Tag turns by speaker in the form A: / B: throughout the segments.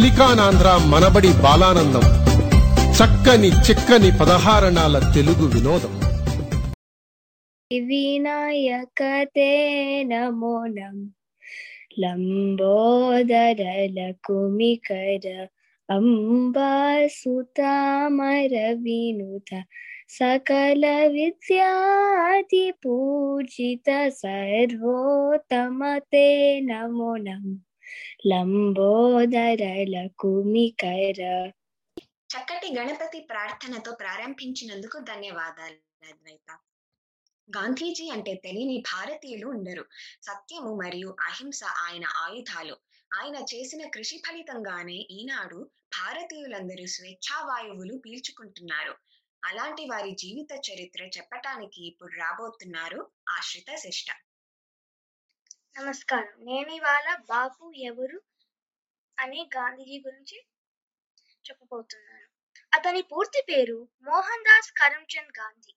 A: సిలికానాంధ్ర మనబడి బాలానందం. చక్కని చిక్కని పదహారణాల తెలుగు వినోదం.
B: వినాయకతే నమోనం లంబోదరల కుమికర అంబాసుతామర వినుత. సకల విద్యాది పూజిత సర్వోత్తమతే నమో నం. లంబోదర కుమికర.
C: చక్కటి గణపతి ప్రార్థనతో ప్రారంభించినందుకు ధన్యవాదాలు అద్వైత గాంధీజీ అంటే తెలియని భారతీయులు ఉండరు. సత్యము మరియు అహింస ఆయన ఆయుధాలు. ఆయన చేసిన కృషి ఫలితంగానే ఈనాడు భారతీయులందరూ స్వేచ్ఛావాయువులు పీల్చుకుంటున్నారు. అలాంటి వారి జీవిత చరిత్ర చెప్పటానికి ఇప్పుడు రాబోతున్నారు ఆశ్రిత శిష్ట.
B: నమస్కారం. నేను ఇవాళ బాపు ఎవరు అనే గాంధీజీ గురించి చెప్పబోతున్నాను. అతని పూర్తి పేరు మోహన్ దాస్ కరమ్చంద్ గాంధీ.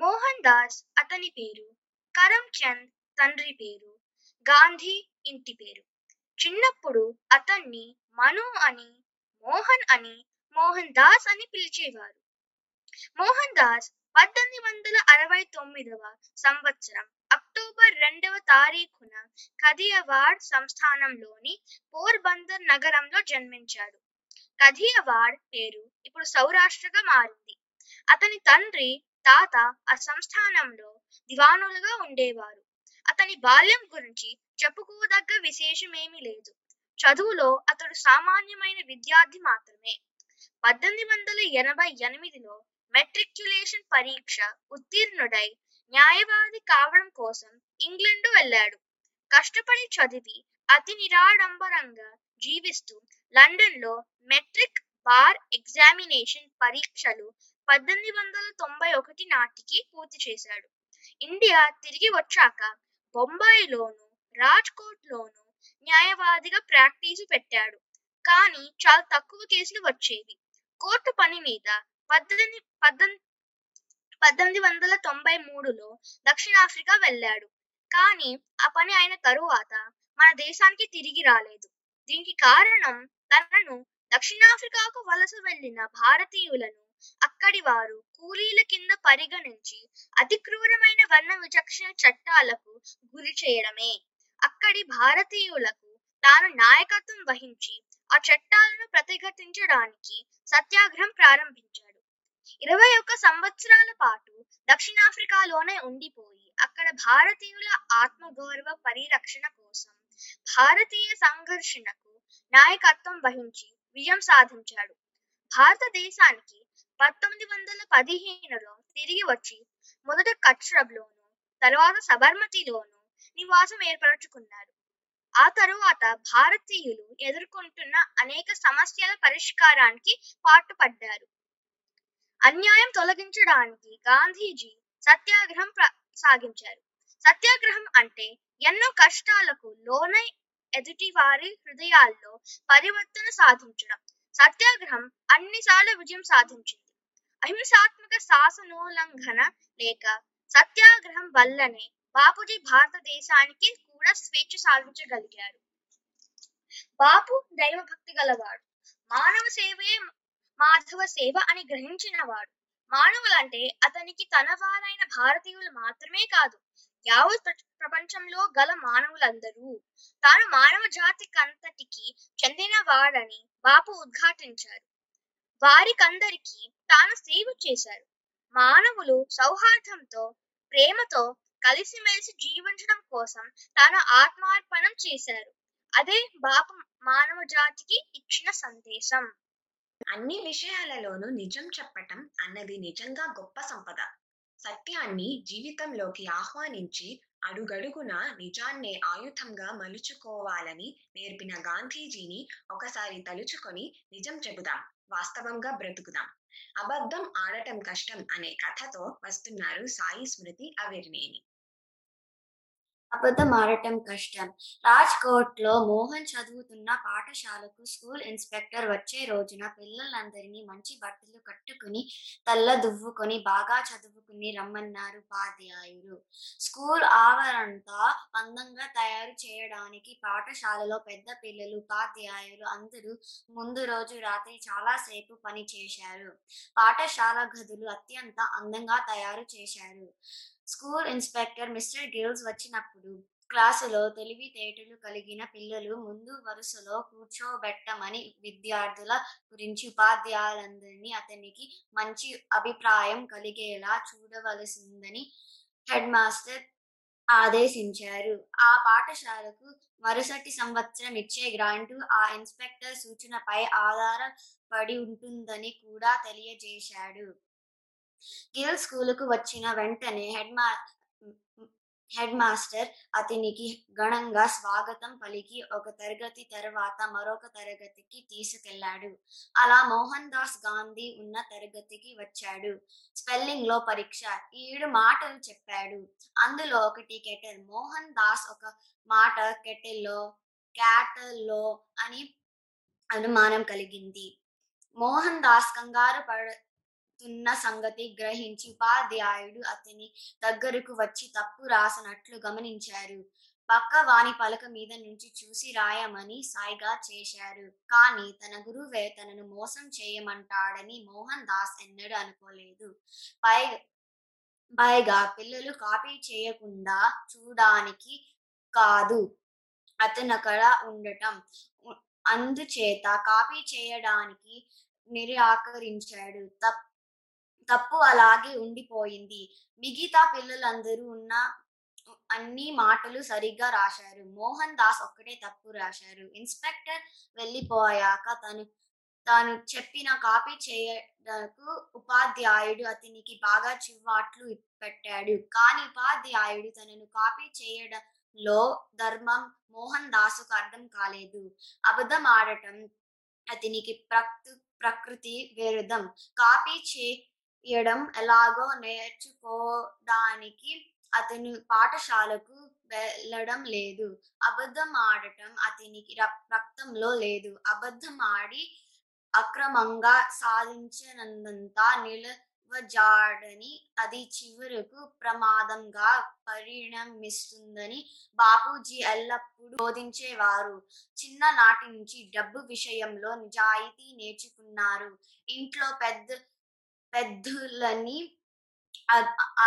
B: మోహన్ దాస్ అతని పేరు కరమ్చంద్ తండ్రి పేరు గాంధీ ఇంటి పేరు. చిన్నప్పుడు అతన్ని మను అని మోహన్ అని మోహన్ దాస్ అని పిలిచేవారు. మోహన్ దాస్ పద్దెనిమిది వందల అరవై తొమ్మిదవ సంవత్సరం అక్టోబర్ రెండవ తారీఖున కదియవాడ్ సంస్థానంలోని పోర్బందర్ నగరంలో జన్మించాడు. కదియవాడ్ పేరు ఇప్పుడు సౌరాష్ట్రగా మారింది. అతని తండ్రి తాత ఆ సంస్థానంలో దివానులుగా ఉండేవారు. అతని బాల్యం గురించి చెప్పుకోదగ్గ విశేషమేమీ లేదు. చదువులో అతడు సామాన్యమైన విద్యార్థి మాత్రమే. పద్దెనిమిది వందల ఎనభై ఎనిమిదిలో మెట్రిక్యులేషన్ పరీక్ష ఉత్తీర్ణుడై న్యాయవాది కావడం కోసం ఇంగ్లండ్ వెళ్ళాడు. కష్టపడి చదివి అతి నిరాడంబరంగా జీవిస్తూ లండన్లో మెట్రిక్ బార్ ఎగ్జామినేషన్ పరీక్షలు పద్దెనిమిది వందల తొంభై ఒకటి నాటికి పూర్తి చేశాడు. ఇండియా తిరిగి వచ్చాక బొంబాయిలోను రాజ్కోట్ లోను న్యాయవాదిగా ప్రాక్టీసు పెట్టాడు. కానీ చాలా తక్కువ కేసులు వచ్చేవి. కోర్టు పని మీద పద్దెనిమిది పద్దెనిమిది పద్దెనిమిది వందల తొంభై మూడులో దక్షిణాఫ్రికా వెళ్ళాడు. కానీ ఆ పని అయిన తరువాత మన దేశానికి తిరిగి రాలేదు. దీనికి కారణం తనను దక్షిణాఫ్రికాకు వలస వెళ్ళిన భారతీయులను అక్కడి వారు కూలీల కింద పరిగణించి అతి క్రూరమైన వర్ణ విచక్షణ చట్టాలకు గురి చేయడమే. అక్కడి భారతీయులకు తాను నాయకత్వం వహించి ఆ చట్టాలను ప్రతిఘటించడానికి సత్యాగ్రహం ప్రారంభించాడు. ఇరవై ఒక్క సంవత్సరాల పాటు దక్షిణాఫ్రికాలోనే ఉండిపోయి అక్కడ భారతీయుల ఆత్మగౌరవ పరిరక్షణ కోసం భారతీయ సంఘర్షణకు నాయకత్వం వహించి విజయం సాధించాడు. భారతదేశానికి పంతొమ్మిది వందల పదిహేనులో తిరిగి వచ్చి మొదట కచ్రబ్లోను తర్వాత సబర్మతిలోను నివాసం ఏర్పరచుకున్నారు ఆ తరువాత భారతీయులు ఎదుర్కొంటున్న అనేక సమస్యల పరిష్కారానికి పాటుపడ్డారు. అన్యాయం తొలగించడానికి గాంధీజీ సత్యాగ్రహం సాగించారు. సత్యాగ్రహం అంటే ఎన్నో కష్టాలకు లోనై ఎదుటి వారి హృదయాల్లో పరివర్తన సాధించడం. సత్యాగ్రహం అన్నిసార్లు విజయం సాధించింది. అహింసాత్మక శాసనోల్లంఘన లేక సత్యాగ్రహం వల్లనే బాపుజీ భారతదేశానికి కూడా స్వేచ్ఛ సాధించగలిగారు. బాపు దైవభక్తి గలవాడు. మానవ సేవయే మాధవ సేవ అని గ్రహించినవాడు. మానవులంటే అతనికి తన వారైన భారతీయులు మాత్రమే కాదు యావత్ ప్రపంచంలో గల మానవులందరూ. తాను మానవ జాతికంతటికి చెందినవాడని బాపు ఉద్ఘాటించారు. వారికందరికీ తాను సేవ చేశారు. మానవులు సౌహార్దంతో ప్రేమతో కలిసిమెలిసి జీవించడం కోసం తాను ఆత్మార్పణం చేశారు. అదే బాపు మానవ జాతికి ఇచ్చిన సందేశం.
C: అన్ని విషయాలలోనూ నిజం చెప్పటం అన్నది నిజంగా గొప్ప సంపద. సత్యాన్ని జీవితంలోకి ఆహ్వానించి అడుగడుగున నిజాన్నే ఆయుధంగా మలుచుకోవాలని నేర్పిన గాంధీజీని ఒకసారి తలుచుకొని నిజం చెబుదాం వాస్తవంగా బ్రతుకుదాం. అబద్ధం ఆడటం కష్టం అనే కథతో వస్తున్నారు సాయి స్మృతి అవిర్నేని.
D: అబద్ధం ఆడటం కష్టం. రాజ్కోట్లో మోహన్ చదువుతున్న పాఠశాలకు స్కూల్ ఇన్స్పెక్టర్ వచ్చే రోజున పిల్లలందరినీ మంచి బట్టలు కట్టుకుని తల్ల దువ్వుకొని బాగా చదువుకుని రమ్మన్నారు ఉపాధ్యాయులు. స్కూల్ ఆవరణంతా అందంగా తయారు చేయడానికి పాఠశాలలో పెద్ద పిల్లలు ఉపాధ్యాయులు అందరూ ముందు రోజు రాత్రి చాలాసేపు పని చేశారు. పాఠశాల గదులు అత్యంత అందంగా తయారు చేశారు. స్కూల్ ఇన్స్పెక్టర్ మిస్టర్ గిల్స్ వచ్చినప్పుడు క్లాసులో తెలివితేటలు కలిగిన పిల్లలు ముందు వరుసలో కూర్చోబెట్టమని విద్యార్థుల గురించి ఉపాధ్యాయులందరినీ అతనికి మంచి అభిప్రాయం కలిగేలా చూడవలసిందని హెడ్ మాస్టర్ ఆదేశించారు. ఆ పాఠశాలకు మరుసటి సంవత్సరం ఇచ్చే గ్రాంటు ఆ ఇన్స్పెక్టర్ సూచనపై ఆధారపడి ఉంటుందని కూడా తెలియజేశాడు. గిల్ స్కూలుకు వచ్చిన వెంటనే హెడ్ మా హెడ్ మాస్టర్ అతనికి ఘనంగా స్వాగతం పలికి ఒక తరగతి తర్వాత మరొక తరగతికి తీసుకెళ్ళాడు అలా మోహన్ దాస్ గాంధీ ఉన్న తరగతికి వచ్చాడు. స్పెల్లింగ్లో పరీక్ష ఏడు మాటలు చెప్పాడు. అందులో ఒకటి కెటల్ మోహన్ దాస్ ఒక మాట కెటెల్లో క్యాటల్లో అని అనుమానం కలిగింది. మోహన్ దాస్ కంగారు పడ పడుతున్న సంగతి గ్రహించి ఉపాధ్యాయుడు అతని దగ్గరకు వచ్చి తప్పు రాసినట్లు గమనించారు. పక్క వాని పలక మీద నుంచి చూసి రాయమని సాయిగా చేశారు. కానీ తన గురువే తనను మోసం చేయమంటాడని మోహన్ దాస్ ఎన్నడూ అనుకోలేదు. పై పైగా పిల్లలు కాపీ చేయకుండా చూడడానికి కాదు. అతను అక్కడ ఉండటం అందుచేత కాపీ చేయడానికి నిరాకరించాడు. తప్ప తప్పు అలాగే ఉండిపోయింది. మిగతా పిల్లలందరూ ఉన్న అన్ని మాటలు సరిగ్గా రాశారు. మోహన్ దాస్ ఒక్కటే తప్పు రాశారు. ఇన్స్పెక్టర్ వెళ్ళిపోయాక తను తాను చెప్పిన కాపీ చేయడానికి ఉపాధ్యాయుడు అతనికి బాగా చివాట్లు పెట్టాడు. కానీ ఉపాధ్యాయుడు తనను కాపీ చేయడంలో ధర్మం మోహన్ దాసుకు అర్థం కాలేదు. అబద్ధం ఆడటం అతనికి ప్రకృతి విరుద్ధం. కాపీ చే చేయడం ఎలాగో నేర్చుకోవడానికి అతను పాఠశాలకు వెళ్ళడం లేదు. అబద్ధం ఆడటం అతనికి రక్తంలో లేదు. అబద్ధం ఆడి అక్రమంగా సాధించినంతా నిలవజాడని అది చివరకు ప్రమాదంగా పరిణమిస్తుందని బాపూజీ ఎల్లప్పుడూ బోధించేవారు. చిన్ననాటి నుంచి డబ్బు విషయంలో నిజాయితీ నేర్చుకున్నారు. ఇంట్లో పెద్ద పెద్దలని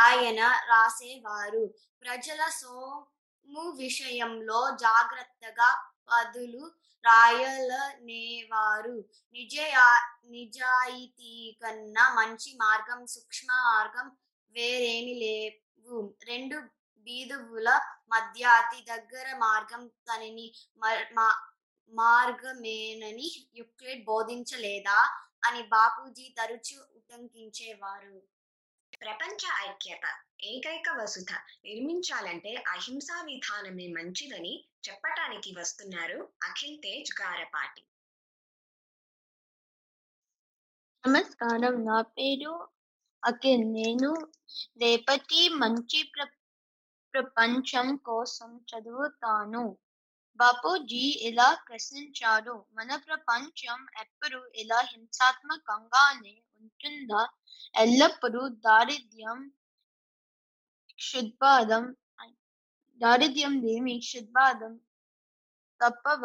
D: ఆయన రాసేవారు. ప్రజల సోము విషయంలో జాగ్రత్తగా పదులు రాయలనేవారు. నిజయా నిజాయితీ కన్నా మంచి మార్గం సూక్ష్మ మార్గం వేరేమి లేవు. రెండు బీదువుల మధ్య అతి దగ్గర మార్గం తనని మార్గమేనని యుక్లెడ్ బోధించలేదా? అని బాపూజీ తరచూ ఉటంకించేవారు.
C: ప్రపంచ ఐక్యత ఏకైక వసుధ నిర్మించాలంటే అహింసా విధానమే మంచిదని చెప్పటానికి వస్తున్నారు అఖిల్ తేజ్ గారపాటి.
E: నమస్కారం. నా పేరు అఖిల్. నేను రేపటి మంచి ప్ర ప్రపంచం కోసం చదువుతాను. బాపూజీ ఇలా ప్రశ్నించారు మన ప్రపంచం ఎప్పుడు ఇలా హింసాత్మకంగానే ఉంటుందా? ఎల్లప్పుడూ దారిద్ర్యం క్షుద్బాధం దారిద్ర్యం లేమి క్షుద్బాధం తప్పవ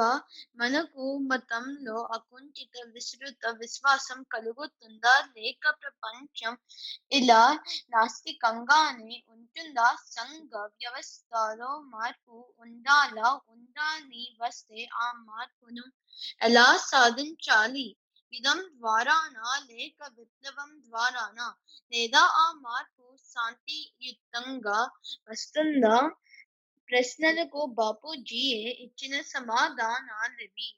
E: మనకు మతంలో అకుంఠిత విస్తృత విశ్వాసం కలుగుతుందా? లేక ప్రపంచం ఇలా నాస్తికంగానే ఉంటుందా? సంఘ వ్యవస్థలో మార్పు ఉండాలా? ఉండాలి వస్తే ఆ మార్పును ఎలా సాధించాలి? యుద్ధం ద్వారానా? లేక విప్లవం ద్వారానా? లేదా ఆ మార్పు శాంతియుతంగా వస్తుందా? ప్రశ్నలకు బాపూజీయే ఇచ్చిన సమాధానాలివి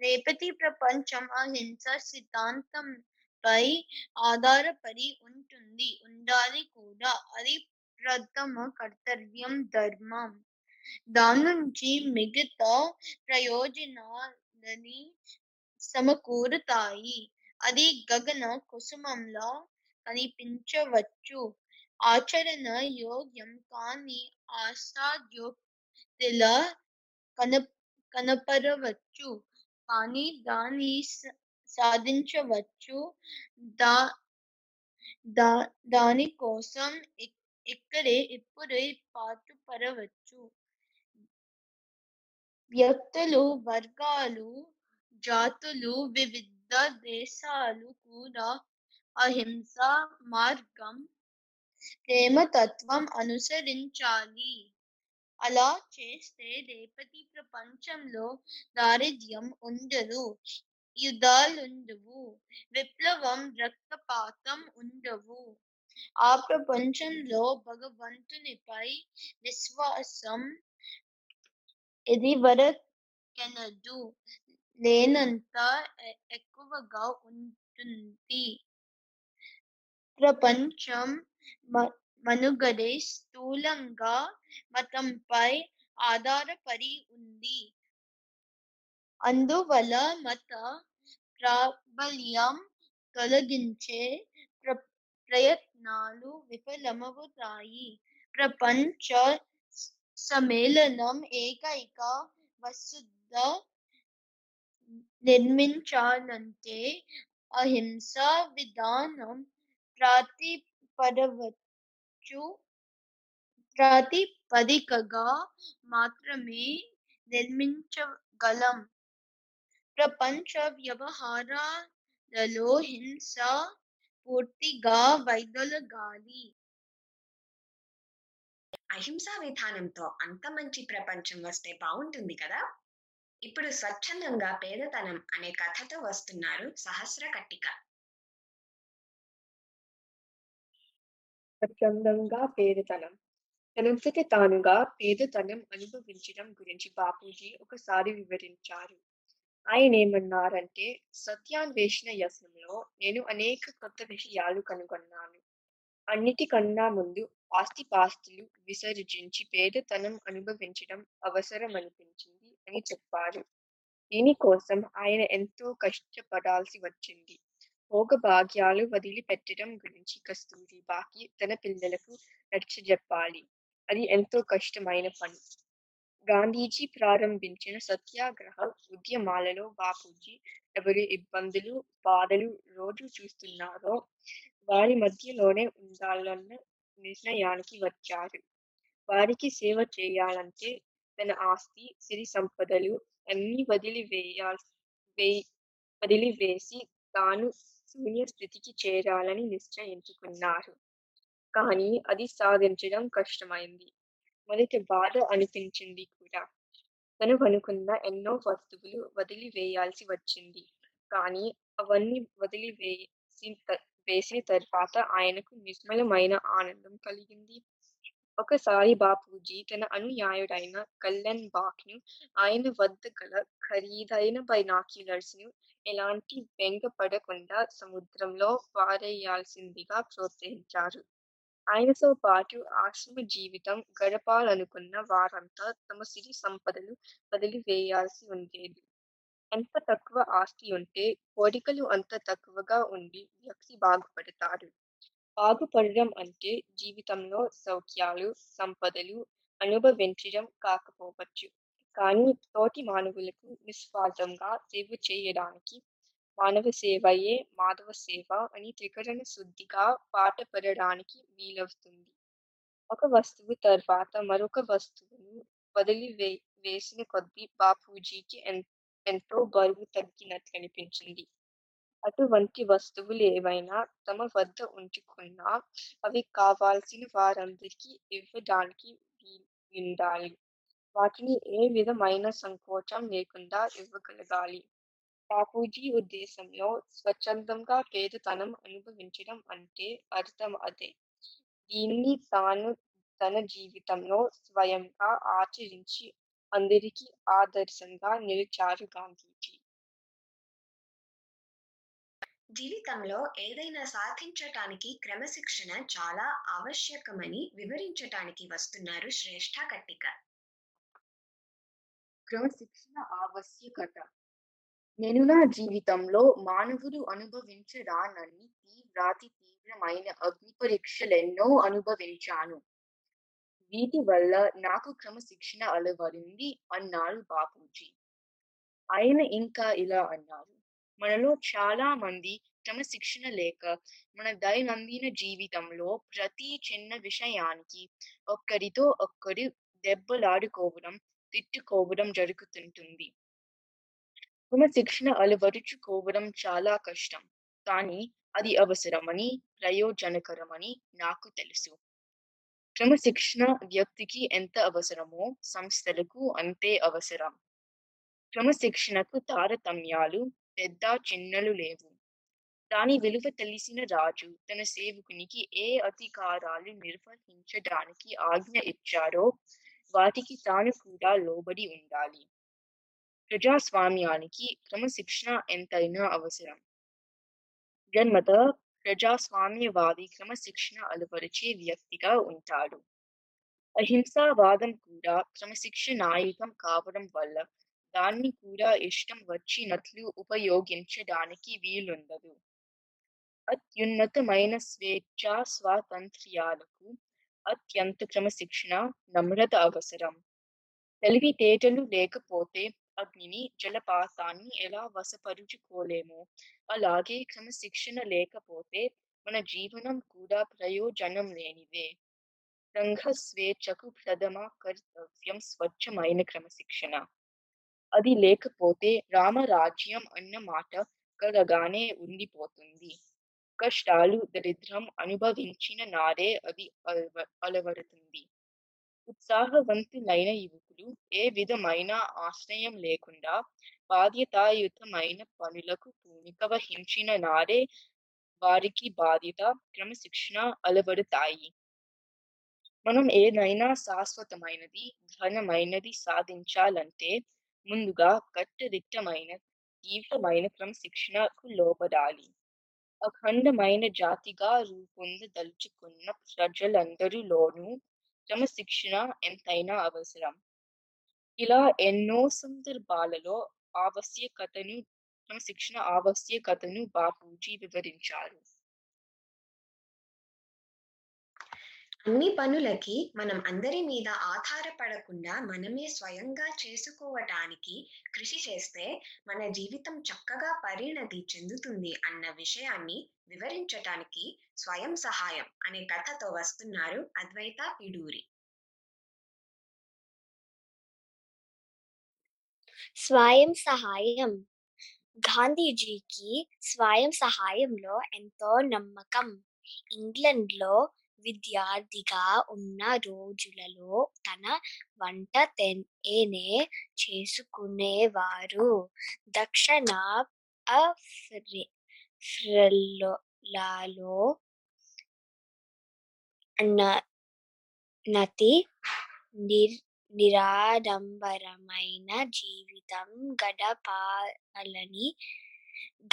E: రేపటి ప్రపంచం అహింస సిద్ధాంతంపై ఆధారపడి ఉంటుంది. ఉండాలి కూడా. అది ప్రథమ కర్తవ్యం ధర్మం. దాని నుంచి మిగతా ప్రయోజనాలని సమకూరుతాయి. అది గగన కుసుమంలా కనిపించవచ్చు. ఆచరణ యోగ్యం కాని ఆశాద్యో కన కనపరవచ్చు. కానీ దాన్ని సాధించవచ్చు. దా దా దాని కోసం ఇక్కడే ఇప్పుడే పాటుపడవచ్చు వ్యక్తులు వర్గాలు జాతులు వివిధ దేశాలు కూడా అహింస మార్గం ప్రేమతత్వం అనుసరించాలి. అలా చేస్తే రేపటి ప్రపంచంలో దారిద్ర్యం ఉండదు యుద్ధాలుండవు విప్లవం రక్తపాతం ఉండవు. ఆ ప్రపంచంలో భగవంతునిపై విశ్వాసం ఇది వరకెనదు లేనంత ఎక్కువగా ఉంటుంది. ప్రపంచం మనుగడే స్థూలంగా మతంపై ఆధారపడి ఉంది. అందువల్ల మత ప్రాబల్యం తొలగించే ప్ర ప్రయత్నాలు విఫలమవుతాయి. ప్రపంచ సమ్మేళనం ఏకైక వసుద్ధ నిర్మించాలంటే అహింస విధానం పడవచ్చు. ప్రాతిపదికగా మాత్రమే నిర్మించగలం. ప్రపంచ వ్యవహారాలలో హింస పూర్తిగా వైదొలగాలి.
C: అహింసా విధానంతో అంత మంచి ప్రపంచం వస్తే బాగుంటుంది కదా? ఇప్పుడు స్వచ్ఛందంగా పేదతనం అనే కథతో వస్తున్నారు సహస్ర కట్టిక
F: స్వచ్ఛందంగా పేదతనం. తనంతట తానుగా పేదతనం అనుభవించడం గురించి బాపూజీ ఒకసారి వివరించారు. ఆయన ఏమన్నారంటే సత్యాన్వేషణ యత్నంలో నేను అనేక కొత్త విషయాలు కనుగొన్నాను. అన్నిటికన్నా ముందు ఆస్తిపాస్తులు విసర్జించి పేదతనం అనుభవించడం అవసరం అనిపించింది అని చెప్పారు. దీనికోసం ఆయన ఎంతో కష్టపడాల్సి వచ్చింది. భోగభాగ్యాలు వదిలిపెట్టడం గురించి కస్తూరిబాకి తన పిల్లలకు నచ్చజెప్పాలి అది ఎంతో కష్టమైన పని. గాంధీజీ ప్రారంభించిన సత్యాగ్రహ ఉద్యమాలలో బాపూజీ ఎవరి ఇబ్బందులు బాధలు రోజు చూస్తున్నారో వారి మధ్యలోనే ఉండాలన్న నిర్ణయానికి వచ్చారు. వారికి సేవ చేయాలంటే తన ఆస్తి సిరి సంపదలు అన్ని వదిలివేయాల్సి వదిలివేసి తాను శూన్య స్థితికి చేరాలని నిశ్చయించుకున్నారు. కానీ అది సాధించడం కష్టమైంది. మొదటి బాధ అనిపించింది కూడా. తను అనుకున్న ఎన్నో వస్తువులు వదిలివేయాల్సి వచ్చింది. కానీ అవన్నీ వదిలివేసి వేసిన తర్వాత ఆయనకు నిర్మలమైన ఆనందం కలిగింది. ఒకసారి బాపూజీ తన అనుయాయుడైన కల్లన్ బాక్ను ఆయన వద్ద గల ఖరీదైన బైనాక్యులర్స్ను ఎలాంటి వెంగపడకుండా సముద్రంలో పారేయాల్సిందిగా ప్రోత్సహించారు. ఆయనతో పాటు ఆశ్రమ జీవితం గడపాలనుకున్న వారంతా తమ సిరి సంపదలు వదిలివేయాల్సి ఉండేది. ఎంత తక్కువ ఆస్తి ఉంటే కోరికలు అంత తక్కువగా ఉండి వ్యక్తి బాగుపడతారు. బాగుపడడం అంటే జీవితంలో సౌఖ్యాలు సంపదలు అనుభవించడం కాకపోవచ్చు. కానీ తోటి మానవులకు నిస్వార్థంగా సేవ చేయడానికి మానవ సేవయే మాధవ సేవ అని త్రికరణ శుద్ధిగా పాటపడడానికి వీలవుతుంది. ఒక వస్తువు తర్వాత మరొక వస్తువును వదిలి వే వేసిన కొద్దీ బాపూజీకి ఎంతో బరువు తగ్గినట్లు అనిపించింది అటువంటి వస్తువులు ఏవైనా తమ వద్ద ఉంచుకున్నా అవి కావాల్సిన వారందరికీ ఇవ్వడానికి ఉండాలి వాటిని ఏ విధమైన సంకోచం లేకుండా ఇవ్వగలగాలి. బాపూజీ ఉద్దేశంలో స్వచ్ఛందంగా పేదతనం అనుభవించడం అంటే అర్థం అదే. దీన్ని తాను తన జీవితంలో స్వయంగా ఆచరించి అందరికీ ఆదర్శంగా నిలిచారు గాంధీజీ.
C: జీవితంలో ఏదైనా సాధించటానికి క్రమశిక్షణ చాలా ఆవశ్యకమని వివరించటానికి వస్తున్నారు శ్రేష్ఠ కట్టిక.
F: క్రమశిక్షణ ఆవశ్యకత. నేను నా జీవితంలో మానవుడు అనుభవించరానన్ని తీవ్రాతి తీవ్రమైన అగ్ని పరీక్షలెన్నో అనుభవించాను. వీటి వల్ల నాకు క్రమశిక్షణ అలవడింది అన్నారు బాపూజీ. ఆయన ఇంకా ఇలా అన్నారు. మనలో చాలా మంది క్రమశిక్షణ లేక మన దైనందిన జీవితంలో ప్రతి చిన్న విషయానికి ఒక్కరితో ఒక్కరు దెబ్బలాడుకోవడం తిట్టుకోవడం జరుగుతుంటుంది. క్రమశిక్షణ అలవరుచుకోవడం చాలా కష్టం. కానీ అది అవసరమని ప్రయోజనకరమని నాకు తెలుసు. క్రమశిక్షణ వ్యక్తికి ఎంత అవసరమో సంస్థలకు అంతే అవసరం. క్రమశిక్షణకు తారతమ్యాలు పెద్ద చిన్నలు లేవు. దాని విలువ తెలిసిన రాజు తన సేవకునికి ఏ అధికారాలు నిర్వహించడానికి ఆజ్ఞ ఇచ్చారో వాటికి తాను కూడా లోబడి ఉండాలి. ప్రజాస్వామ్యానికి క్రమశిక్షణ ఎంతైనా అవసరం. జన్మత ప్రజాస్వామ్యవాది క్రమశిక్షణ అలవరిచే వ్యక్తిగా ఉంటాడు. అహింసావాదం కూడా క్రమశిక్షణాయుతం కావడం వల్ల దాన్ని కూడా ఇష్టం వచ్చినట్లు ఉపయోగించడానికి వీలుండదు. అత్యున్నతమైన స్వేచ్ఛ స్వాతంత్ర్యాలకు అత్యంత క్రమశిక్షణ నమ్రత అవసరం. తెలివితేటలు లేకపోతే అగ్నిని జలపాతాన్ని ఎలా వశపరుచుకోలేమో? అలాగే క్రమశిక్షణ లేకపోతే మన జీవనం కూడా ప్రయోజనం లేనిదే. సంఘ స్వేచ్ఛకు ప్రథమ కర్తవ్యం స్వచ్ఛమైన క్రమశిక్షణ. అది లేకపోతే రామరాజ్యం అన్న మాట కలగానే ఉండిపోతుంది. కష్టాలు దరిద్రం అనుభవించిన నాడే అది అలవ- అలవడుతుంది ఉత్సాహవంతులైన యువకులు ఏ విధమైన ఆశ్రయం లేకుండా బాధ్యతాయుతమైన పనులకు పూనిక వహించిన నాడే వారికి బాధ్యత క్రమశిక్షణ అలవడతాయి మనం ఏదైనా శాశ్వతమైనది ఘనమైనది సాధించాలంటే ముందుగా కట్టుదిట్టమైన తీవ్రమైన క్రమశిక్షణకు లోబడాలి. అఖండమైన జాతిగా రూపొందదలుచుకున్న ప్రజలందరిలోనూ క్రమశిక్షణ ఎంతైనా అవసరం. ఇలా ఎన్నో సందర్భాలలో ఆవశ్యకతను క్రమశిక్షణ ఆవశ్యకతను బాపూజీ వివరించారు.
C: అన్ని పనులకి మనం అందరి మీద ఆధారపడకుండా మనమే స్వయంగా చేసుకోవటానికి కృషి చేస్తే మన జీవితం చక్కగా పరిణతి చెందుతుంది అన్న విషయాన్ని వివరించటానికి స్వయం సహాయం అనే కథతో వస్తున్నారు అద్వైత పిడూరి.
G: స్వయం సహాయం. గాంధీజీకి స్వయం సహాయంలో ఎంతో నమ్మకం. ఇంగ్లండ్లో విద్యార్థిగా ఉన్న రోజులలో తన వంట తెనే చేసుకునేవారు. దక్షిణ న- నతి నిర్ నిరాడంబరమైన జీవితం గడపాలని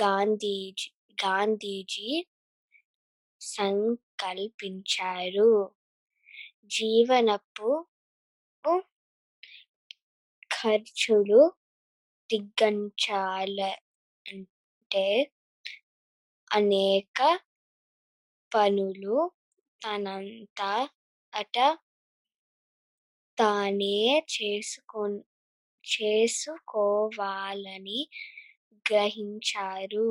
G: గాంధీజీ గాంధీజీ కల్పించారు. జీవనపు ఖర్చులు దిగ్గంచాలంటే అనేక పనులు తనంత అట తానే చేసుకో చేసుకోవాలని గ్రహించారు.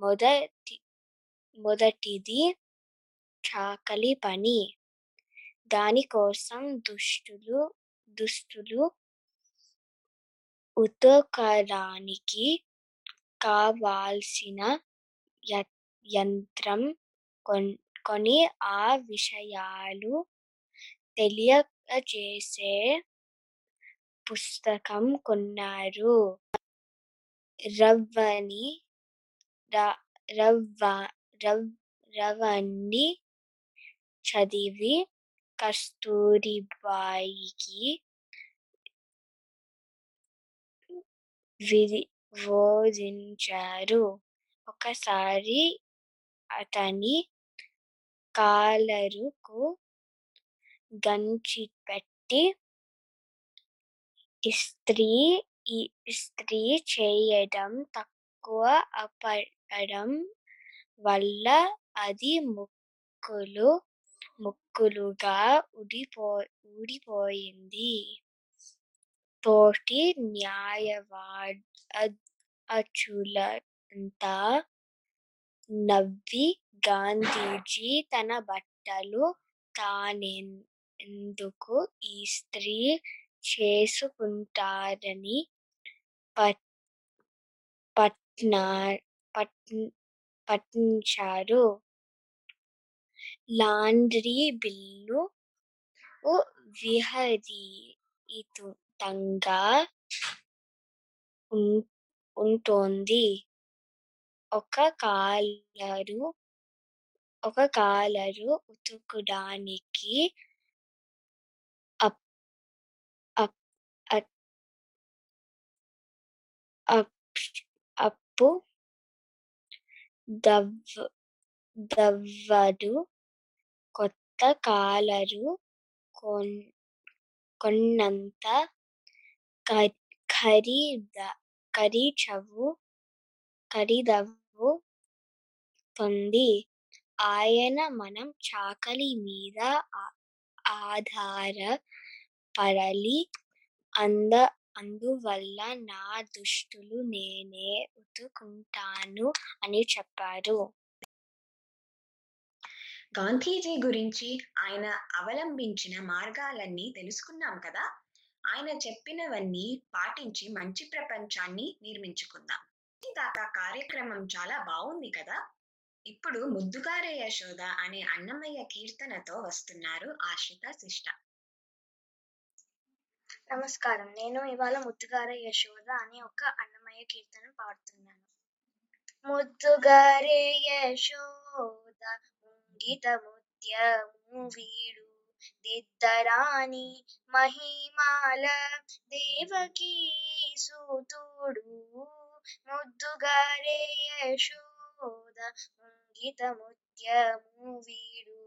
G: మొదటి మొదటిది చాకలి పని. దానికోసం దుష్టులు దుస్తులు ఉతకడానికి కావాల్సిన య- యంత్రం కొన్- కొని ఆ విషయాలు తెలియజేసే పుస్తకం కొన్నారు. రవ్వని ర- రవ్వ రవ్ రవణి చదివి కస్తూరిబాయికి విధి బోధించారు ఒకసారి అతని కాలరుకు గంచి పెట్టి ఇస్త్రీ ఈ- ఇస్త్రీ చేయడం తక్కువ అపడడం వల్ల అది ముక్కులు
B: ముక్కలుగా ఊడిపో ఊడిపోయింది. తోటి న్యాయవాదులంతా నవ్వి గాంధీజీ తన బట్టలు తానెందుకు ఇస్త్రీ చేసుకుంటారని పట్ పట్నా పట్ పట్టించారు. లాండ్రీ బిల్లు విపరీతంగా ఉం- ఒక కాలరు ఒక కాలరు ఉతుకడానికి అప్ అప్ అప్ అప్పు దవ్వడు దవ్వదు కొత్త కాలరు కొన్ కొన్నంత ఖరీద ఖరీచవు ఖరీదవు తోంది ఆయన మనం చాకలి మీద ఆ- ఆధారపడాలి అంద అందువల్ల నా దుస్తులు నేనే ఉతుకుంటాను అని చెప్పారు.
C: గాంధీజీ గురించి ఆయన అవలంబించిన మార్గాలన్నీ తెలుసుకున్నాం కదా? ఆయన చెప్పినవన్నీ పాటించి మంచి ప్రపంచాన్ని నిర్మించుకుందాం. దాకా కార్యక్రమం చాలా బాగుంది కదా? ఇప్పుడు ముద్దుగారే యశోద అనే అన్నమయ్య కీర్తనతో వస్తున్నారు ఆశ్రిత శిష్ట.
B: నమస్కారం. నేను ఇవాళ ముద్దుగార యశోద అనే ఒక అన్నమయ్య కీర్తన పాడుతున్నాను. ముద్దుగారే యశోద ముంగిట వీడు దిద్దరాని మహిమాల దేవకీ సూతుడు. ముద్దుగారే యశోద ముంగిట వీడు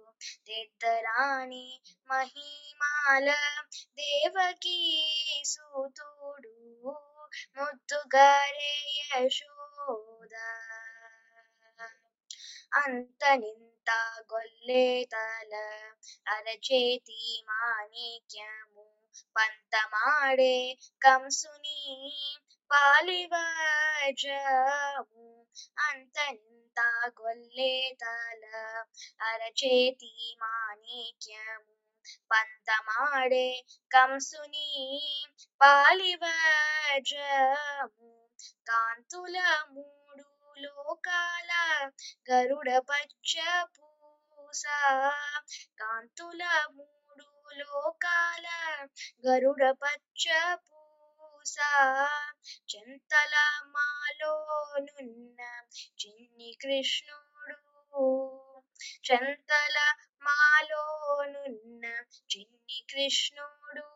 B: దిద్దరాని మహిమాల దేవకీ సూతుడు. ముద్దుగారే యశోద అంతనింత గొల్లేతల అరచేతి మాణిక్యము పంతమాడే కంసుని పాలివజము అంతనింత గొల్లేతల అరచేతి మాణిక్యము పంతమాడే కంసుని పాలివజము కాంతుల మూడు లోకాల గరుడ పచ్చ పూస. కాంతుల మూడు లోకాల గరుడ పచ్చ పూస. చింతల మాలోనున్న చిన్ని కృష్ణుడు. చంతల మాలోనున్న చిన్ని కృష్ణుడు.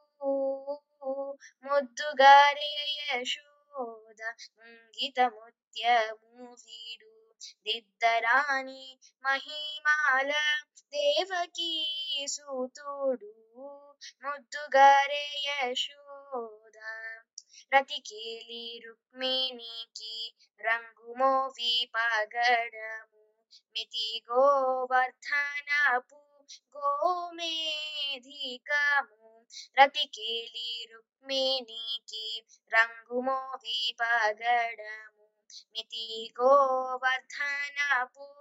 B: ముద్దుగారే యశు ముంగిత ముత్యము వీడు. దిద్దరాని మహిమాల దేవకీ సూతుడు. ముద్దుగారే యశోద. రతికేలి రుక్మిణికి రంగు మోవి పగడము. మితి గోవర్ధనపు గోమేధికము. రతికేలి రుక్మిణికి రంగుమోవి పగడము. మితి గోవర్ధనపు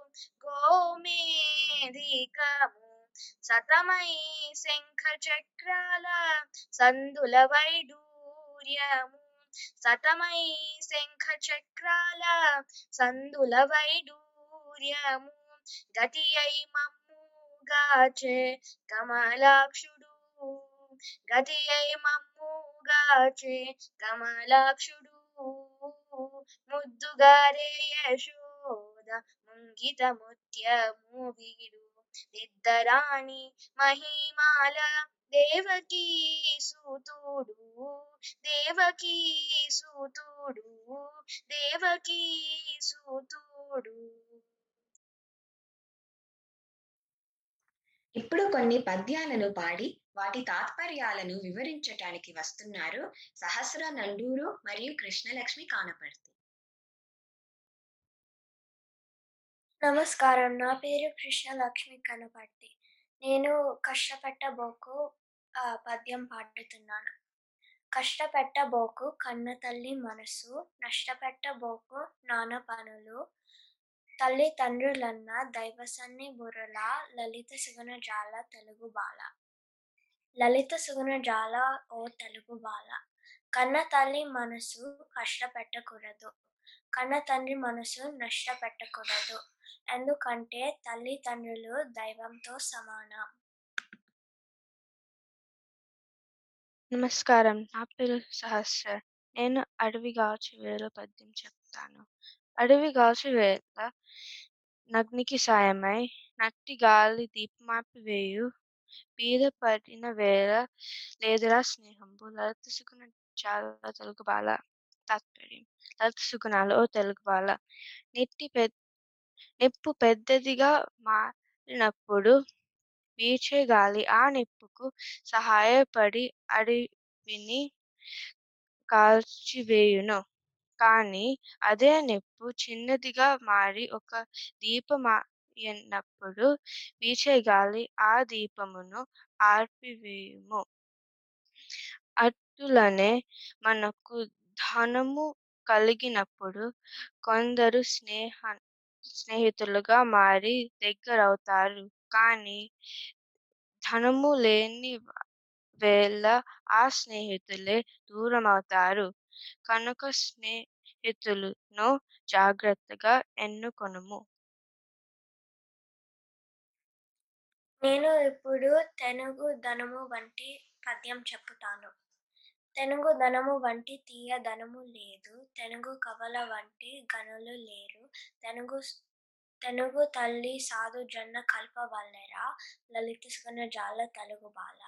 B: గోమేధికము. సతమై శంఖ చక్రాల సందుల వైడూర్యము. సతమై శంఖ చక్రాల సందుల వైడూర్యము. గతి అయి మమ్ముగాచే కమలాక్షుడు గతి అయి మమ్ముగాచే కమలాక్షుడు. ముద్దుగారే యశోద ముంగిత ముత్యము వీడు. నిద్దరాణి మహిమాల దేవకీ సూతుడు. దేవకీ సూతుడు. దేవకీ సూతుడు.
C: ఇప్పుడు కొన్ని పద్యాలను పాడి వాటి తాత్పర్యాలను వివరించటానికి వస్తున్నారు సహస్ర నండూరు మరియు కృష్ణలక్ష్మి కానపర్తి.
B: నమస్కారం. నా పేరు కృష్ణలక్ష్మి కనపర్తి.
H: నేను కష్టపెట్టబోకు బోకు పద్యం పాడుతున్నాను. కష్టపెట్టబోకు కన్న తల్లి మనసు. నష్టపెట్టబోకు నాన్న పనులు. తల్లి తండ్రులన్న దైవసన్ని బుర్రల లలిత సుగుణ జాల తెలుగు బాల. లలిత సుగుణ జాల ఓ తెలుగు బాల. కన్న తల్లి మనసు కష్టపెట్టకూడదు. కన్న తండ్రి మనసు నష్టపెట్టకూడదు. ఎందుకంటే తల్లి తండ్రులు దైవంతో సమానం.
I: నమస్కారం. నా పేరు సహస్ర నేను అడవి గాచి వేల పద్యం చెప్తాను. అడవి గాచి వేల నగ్నికి సాయమై నట్టి గాలి దీపమాపి వేయు బీద పడిన వేళ లేదురా స్నేహంబు లలిత సుగుణ చాలా తెలుగు బాల తాత్పర్యం లలిత సుగుణాలు ఓ తెలుగు బాల నెట్టి పెద్ద నిప్పు పెద్దదిగా మారినప్పుడు వీచే గాలి ఆ నిప్పుకు సహాయపడి అడవిని కాల్చివేయును కానీ అదే నిప్పు చిన్నదిగా మారి ఒక దీపమైనప్పుడు వీచే గాలి ఆ దీపమును ఆర్పివేయుము. అటులనే మనకు ధనము కలిగినప్పుడు కొందరు స్నేహ స్నేహితులుగా మారి దగ్గరవుతారు. కానీ ధనము లేని వేళ ఆ స్నేహితులే దూరం అవుతారు కనుక స్నేహితులను జాగ్రత్తగా ఎన్నుకొనుము.
H: నేను ఇప్పుడు తెనుగు ధనము వంటి పద్యం చెప్పుతాను. తెనుగు ధనము వంటి తీయ ధనము లేదు. తెనుగు కవల వంటి గనులు లేరు. తెనుగు తెనుగు తల్లి సాధు జన్న కల్ప వల్లెరా. లలిత సుగుణ జాల తెలుగు బాల.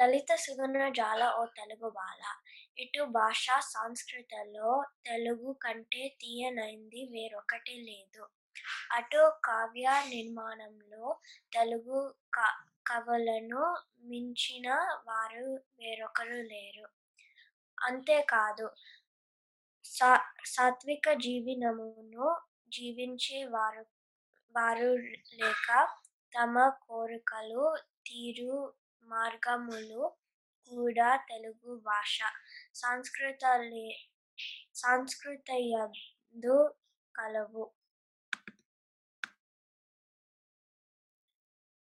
H: లలిత సుగుణ జాల ఓ తెలుగు బాల. ఇటు భాష సంస్కృతిలో తెలుగు కంటే తీయనైంది వేరొకటి లేదు. అటు కావ్య నిర్మాణంలో తెలుగు క కవులను మించిన వారు వేరొకరు లేరు. అంతేకాదు సా సాత్విక జీవనమును జీవించే వారు వారు లేక తమ కోరికలు తీరు మార్గములు కూడా తెలుగు భాష. సంస్కృత సంస్కృతయందు కలవు.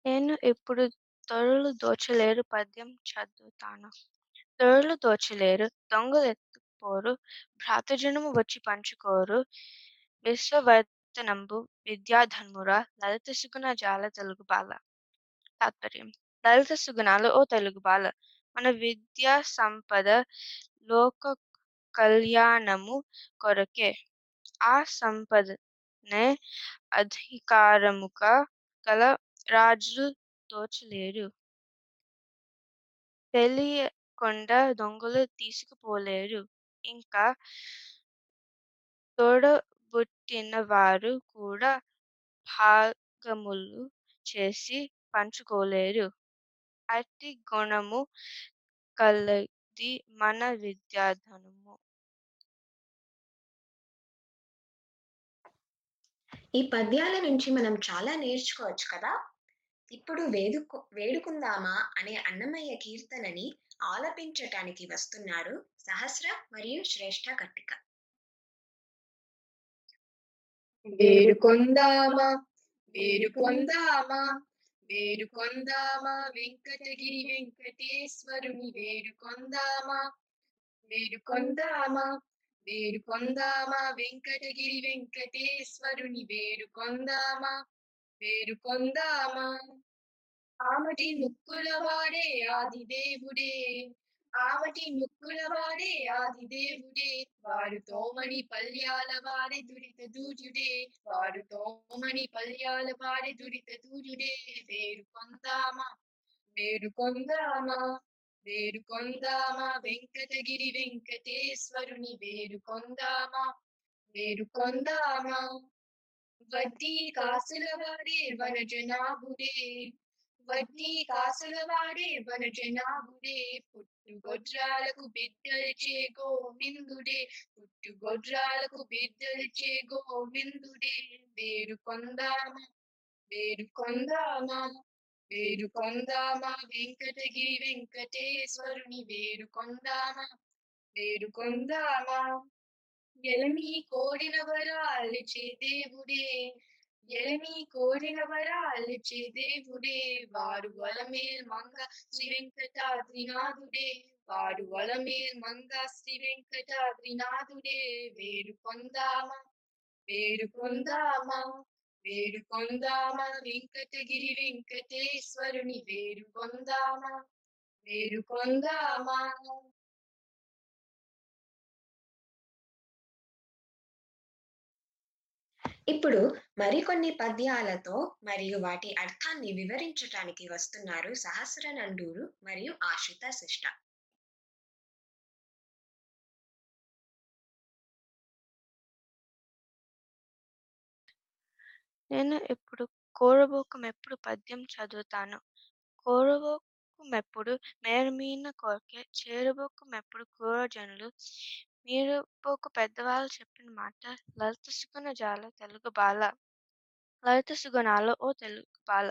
I: నేను ఇప్పుడు దొరలు దోచలేరు పద్యం చదువుతాను. దొరలు దోచలేరు దొంగలు ఎత్తుకుపోరు భ్రాతజనము వచ్చి పంచుకోరు. విశ్వవర్తనంబు విద్యాధన్మురా లలిత సుగుణ జాల తెలుగు బాల. తాత్పర్యం లలిత సుగుణాలు ఓ తెలుగు బాల. మన విద్యా సంపద లోక కళ్యాణము కొరకే ఆ సంపదనే అధికారముగా గల రాజులు దోచలేరు తెలియకుండా దొంగలు తీసుకుపోలేరు. ఇంకా తోడబుట్టిన వారు కూడా భాగములు చేసి పంచుకోలేరు. అతి గుణము కలది మన విద్యాధనము.
C: ఈ పద్యాల నుంచి మనం చాలా నేర్చుకోవచ్చు కదా? ఇప్పుడు వేడుకు వేడుకుందామా అనే అన్నమయ్య కీర్తనని ఆలపించటానికి వస్తున్నారు సహస్ర మరియు శ్రేష్ఠ కట్టిక.
F: వేడుకొందామా వేడుకొందామా వేడుకొందామా వెంకటగిరి వెంకటేశ్వరుని వేడుకొందామా వేడుకొందామా వేడుకొందామా వెంకటగిరి వెంకటేశ్వరుని వేడుకొందామా. పేరు పొందామా? ఆమటి ముక్కుల వాడే ఆదిదేవుడే. ఆమటి ముక్కుల వాడే ఆదిదేవుడే. వారు తోమని పల్యాల వాడే దురిత దూర్యుడే. వారు తోమని పల్యాల వాడే దురిత దూర్యుడే. వేరు కొందామా వేరు కొందామా వేరు కొందామా వెంకటగిరి వెంకటేశ్వరుని వేరు కొందామా వేరు కొందామా వడ్డీ కాసుల వాడే వనజనాభుడే వడ్డీ కాసుల వాడే వనజనాభుడే పుట్టు గొడ్రాలకు బిడ్డలిచే గోవిందుడే. పుట్టు గొడ్రాలకు బిడ్డలిచే గోవిందుడే. వేరు కొందామా? వేరు కొందామా? వేరు కొందామా? వెంకటగిరి వెంకటేశ్వరుని వేరు కొందామా? వేరు కొందామా? ఎలమి కోడిన అలిచి దేవుడే ఎలమి కోడిన అలిచి దేవుడే. వారు వలమేల్ మంగ శ్రీ వెంకటాద్రినాథుడే వారు వలమేల్ మంగ శ్రీ వెంకటాద్రినాథుడే. వేరు పొందామా వేరు పొందామా వేరు పొందామా వెంకటగిరి వెంకటేశ్వరుని. వేరు పొందామా వేరు పొందామా
C: ఇప్పుడు మరికొన్ని పద్యాలతో మరియు వాటి అర్థాన్ని వివరించటానికి వస్తున్నారు సహస్ర నండూరు మరియు ఆశ్రిత శిష్ట.
I: నేను ఇప్పుడు కోరబోకం ఎప్పుడు పద్యం చదువుతాను? కోరబోకం ఎప్పుడు మేరమీన కోరికే చేరబోకం ఎప్పుడు కూరజనులు? మీరు పెద్దవాళ్ళు చెప్పిన మాట లలిత సుగుణ జాల తెలుగు బాల లలిత సుగుణాలు ఓ తెలుగు బాల.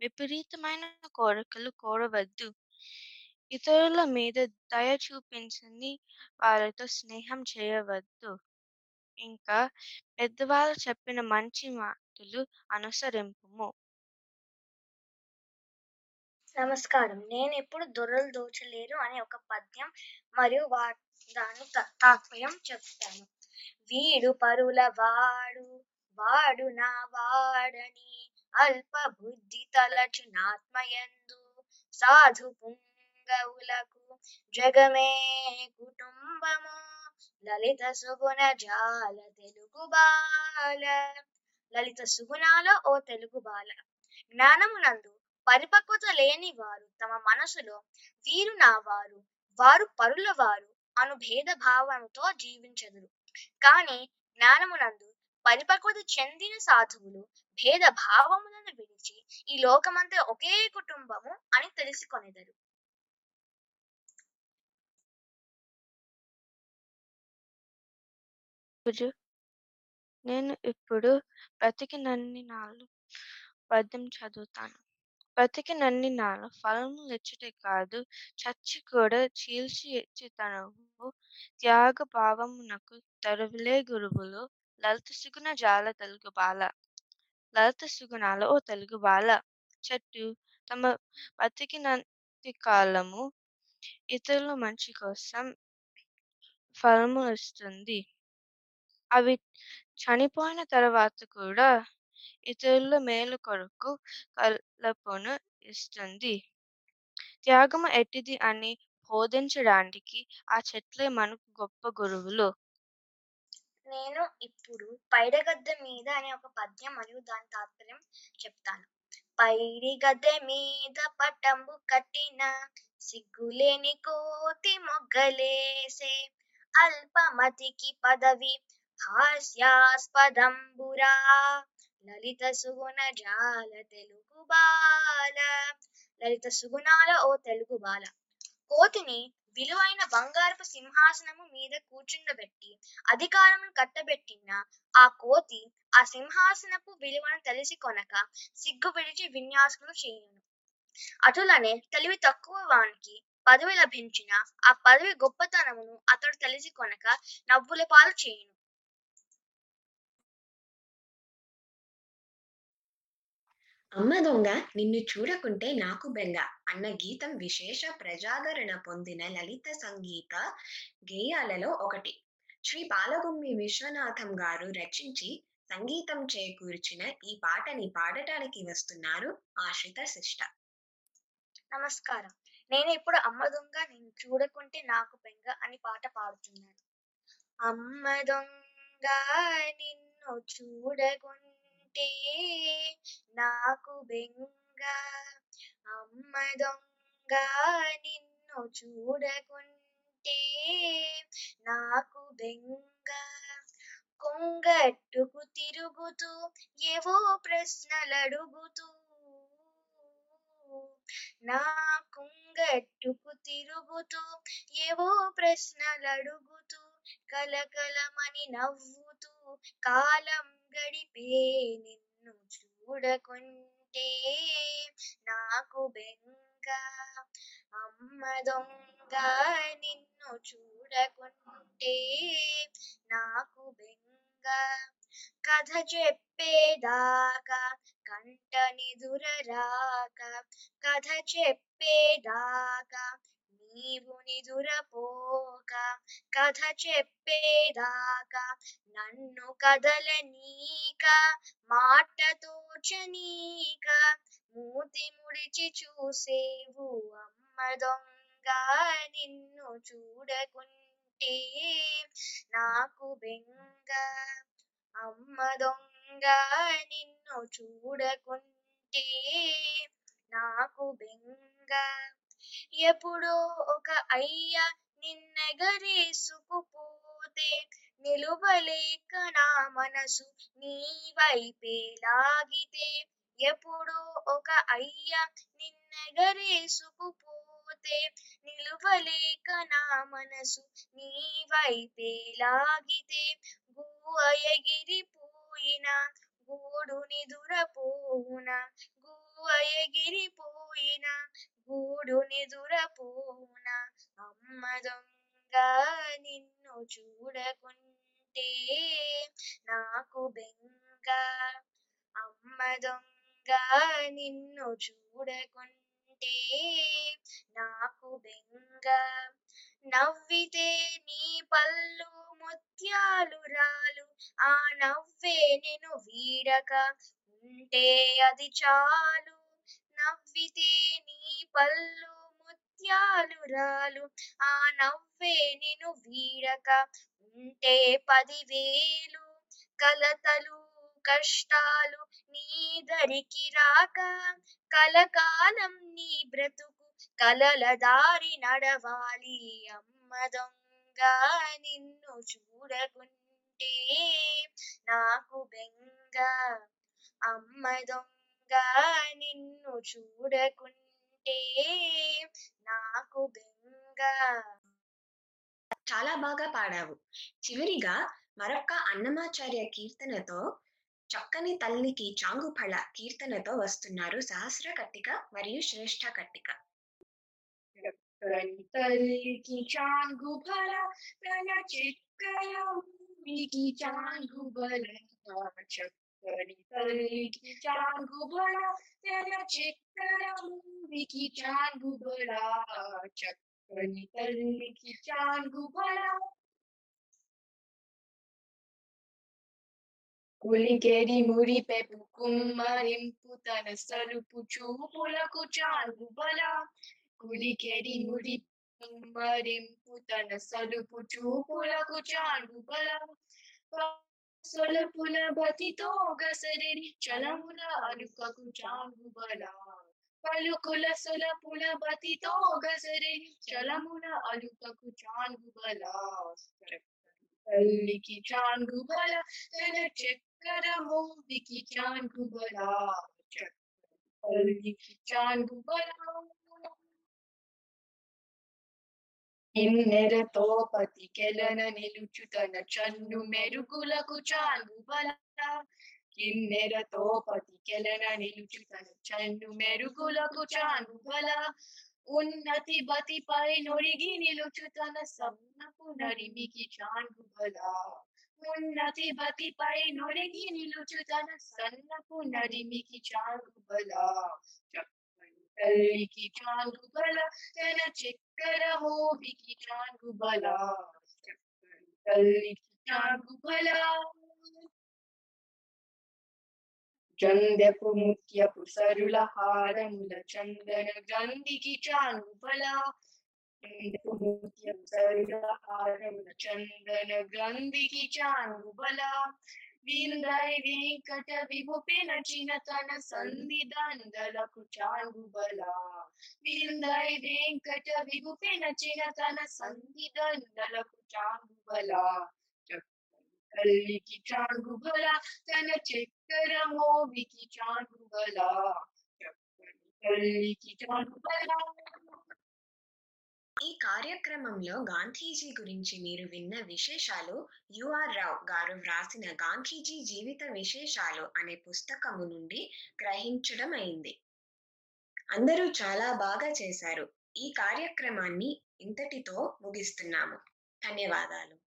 I: విపరీతమైన కోరికలు కోరవద్దు. ఇతరుల మీద దయ చూపించని వారితో స్నేహం చేయవద్దు. ఇంకా పెద్దవాళ్ళు చెప్పిన మంచి మాటలు అనుసరింపుము.
B: నమస్కారం. నేను ఎప్పుడు దొరలు దోచలేరు అనే ఒక పద్యం మరియు వా దాని తాత్పర్యం చెప్తాను. వీడు పరుల వాడు వాడు నా వాడని అల్ప బుద్ధి తలచునాత్మయందు సాధు పుంగవులకు జగమే కుటుంబము. లలిత సుగుణ జాల తెలుగు బాల లలిత సుగుణాల ఓ తెలుగు బాల. జ్ఞానమునందు పరిపక్వత లేని వారు తమ మనసులో వీరు నా వారు వారు పరుల వారు అను భేద భావముతో జీవించదురు. కానీ జ్ఞానమునందు పరిపక్వత చెందిన సాధువులు భేద భావములను విడిచి ఈ లోకమంతా ఒకే కుటుంబము అని తెలుసుకొనేదరు.
I: నేను ఇప్పుడు బ్రతికినన్ని నాలుగు పద్యం చదువుతాను. బ్రతికినన్ని నాళ్ళు ఫలము ఇచ్చుటే కాదు చచ్చి కూడా చీల్చి ఇచ్చితనవు త్యాగ భావమునకు తరువులే గురువులు. లలిత సుగుణ జాల తెలుగు బాల. లలిత సుగుణాల ఓ తెలుగు బాల. చెట్టు తమ బతికినంత కాలము ఇతరుల మంచి కోసం ఫలము ఇస్తుంది. అవి చనిపోయిన తర్వాత కూడా ఇతరుల మేలు కొరకు కలపను ఇస్తుంది. త్యాగము ఎట్టిది అని బోధించడానికి ఆ చెట్లే మనకు గొప్ప గురువులు.
B: నేను ఇప్పుడు పైడగద్ద మీద అనే ఒక పద్యం మరియు దాని తాత్పర్యం చెప్తాను. పైడిగద్దె మీద పటంబు కట్టిన సిగ్గులేని కోతి మొగ్గలేసే అల్పమతికి పదవి హాస్యాస్పదంబురా. లలిత సుగుణ జాల తెలుగు బాల. లలిత సుగుణాల ఓ తెలుగు బాల. కోతిని విలువైన బంగారపు సింహాసనము మీద కూర్చుండబెట్టి అధికారమును కట్టబెట్టిన ఆ కోతి ఆ సింహాసనపు విలువను తెలిసి కొనక సిగ్గు విడిచి విన్యాసములు చేయును. అటులనే తెలివి తక్కువ వానికి పదవి లభించిన ఆ పదవి గొప్పతనమును అతడు తెలిసి కొనక నవ్వుల పాలు చేయును.
C: అమ్మ దొంగ నిన్ను చూడకుంటే నాకు బెంగ అన్న గీతం విశేష ప్రజాదరణ పొందిన లలిత సంగీత గేయాలలో ఒకటి. శ్రీ పాలగుమ్మి విశ్వనాథం గారు రచించి సంగీతం చేకూర్చిన ఈ పాటని పాడటానికి వస్తున్నారు ఆశ్రిత శిష్ట.
B: నమస్కారం. నేను ఇప్పుడు అమ్మ దొంగ నేను చూడకుంటే నాకు బెంగ అని పాట పాడుతున్నాను. అమ్మ దొంగ నిన్ను చూడకుంటే నాకు బెంగ. అమ్మ దొంగ నిన్ను చూడకుంటే నాకు బెంగ. కొంగట్టుకు తిరుగుతూ ఏవో ప్రశ్నలడుగుతూ. నా కొంగట్టుకు తిరుగుతూ ఏవో ప్రశ్నలడుగుతూ. కలకలమని నవ్వుతూ కాలం గడిపే నిన్ను చూడకుంటే నాకు బెంగ. అమ్మ దొంగ నిన్ను చూడకుంటే నాకు బెంగ. కథ చెప్పేదాకా కంట నిదురరాక కథ చెప్పేదాకా నీవు నిదురపోక కథ చెప్పేదాకా నన్ను కదలనీక మాట తోచనీక మూతి ముడిచి చూసేవు అమ్మ దొంగ నిన్ను చూడకుంటే నాకు బెంగ అమ్మ దొంగ నిన్ను చూడకుంటే నాకు బెంగ. ఎప్పుడో ఒక అయ్య నిన్నెగరేసుకుపోతే నిలువలేక నా మనసు నీ వైపే లాగితే. ఎప్పుడో ఒక అయ్య నిన్నెగరేసుకుపోతే నిలువలేక నా మనసు నీ వైపే లాగితే. గువ్వ ఎగిరిపోయిన గూడు నిదురపోవున గూడు నిదురపోన అమ్మ దొంగ నిన్ను చూడకుంటే నాకు బెంగ. అమ్మ దొంగ నిన్ను చూడకుంటే నాకు బెంగ. నవ్వితే నీ పళ్ళు ముత్యాలు రాలు. ఆ నవ్వే నేను వీడక. ఉంటే అది చాలు. నవ్వితే నీ పళ్ళు ముత్యాలు రాలు. ఆ నవ్వే నిను వీడక. ఉంటే పదివేలు కలతలు కష్టాలు నీ దరికి రాక. కలకాలం నీ బ్రతుకు కలల దారి నడవాలి. అమ్మ దొంగ నిన్ను చూడకుంటే నాకు బెంగ. అమ్మ దొంగ నిన్ను చూడకుంటే నాకు బెంగ.
C: చాలా బాగా పాడావు. చివరిగా మరొక అన్నమాచార్య కీర్తనతో చక్కని తల్లికి చాంగుఫళ కీర్తనతో వస్తున్నారు సహస్ర కట్టిక మరియు శ్రేష్ఠ కట్టిక.
F: తల్లికి చాంగు బల తన చిక్కల భూమికి చాంగు బల చక్కని తల్లికి చాంగు బల తన చిక్కల భూమికి చాంగు బల చక్కని తల్లికి చాంగు బల కులికేరి మురి పెపు కుమ్మరింపు తన సలుపు చూపులకు చాంగు బల కులికెడి ముడి మరింపు తన సలుపు చూపులకు तो बतितो चल चलमुना अनुककु चांगु बला पलुकुल सलपुन बतितो गसरे चलमुना अलुककु चांगु बला तल्ली की चांगु बला तन चक्कर मोदी की चांगु बला चक्कर की चांगु बला పతి పతికెలన నిలుచు తన చన్ను మెరుగులకు చాలు బల. కిన్నెరతో పతికెలన నిలుచు తన చన్ను మెరుగులకు చాలు బల. ఉన్నతి బతిపై నొరిగి నిలుచు తన సన్నపు నరిమికి చాంగు బల. ఉన్నతి బతిపై నొరిగి నిలుచు తన సన్నపు నరిమికి చాంగు బల. చక్కని తల్లికి చాంగు బల తన చక్కెర మోవికి చాంగు బల చక్కని తల్లికి చాంగు బల చందపు ముత్యపు సరుల హారముల చందన గంధికి చాంగు బల చందపు ముత్యపు సరుల హారముల చందన గంధికి చాంగు బల వీందై వెంకట విభుపిన చినతన సంధి దండలకు చాంగు బల వీందై వెంకట విభుపిన చినతన సంధి దండలకు చాంగు బల తల్లికి చాంగు బల తన చక్కెర మోవికి చాంగు బల తల్లికి చాంగు బల
C: ఈ కార్యక్రమంలో గాంధీజీ గురించి మీరు విన్న విశేషాలు యుఆర్ రావు గారు వ్రాసిన గాంధీజీ జీవిత విశేషాలు అనే పుస్తకము నుండి గ్రహించడం అయింది. అందరూ చాలా బాగా చేశారు. ఈ కార్యక్రమాన్ని ఇంతటితో ముగిస్తున్నాము. ధన్యవాదాలు.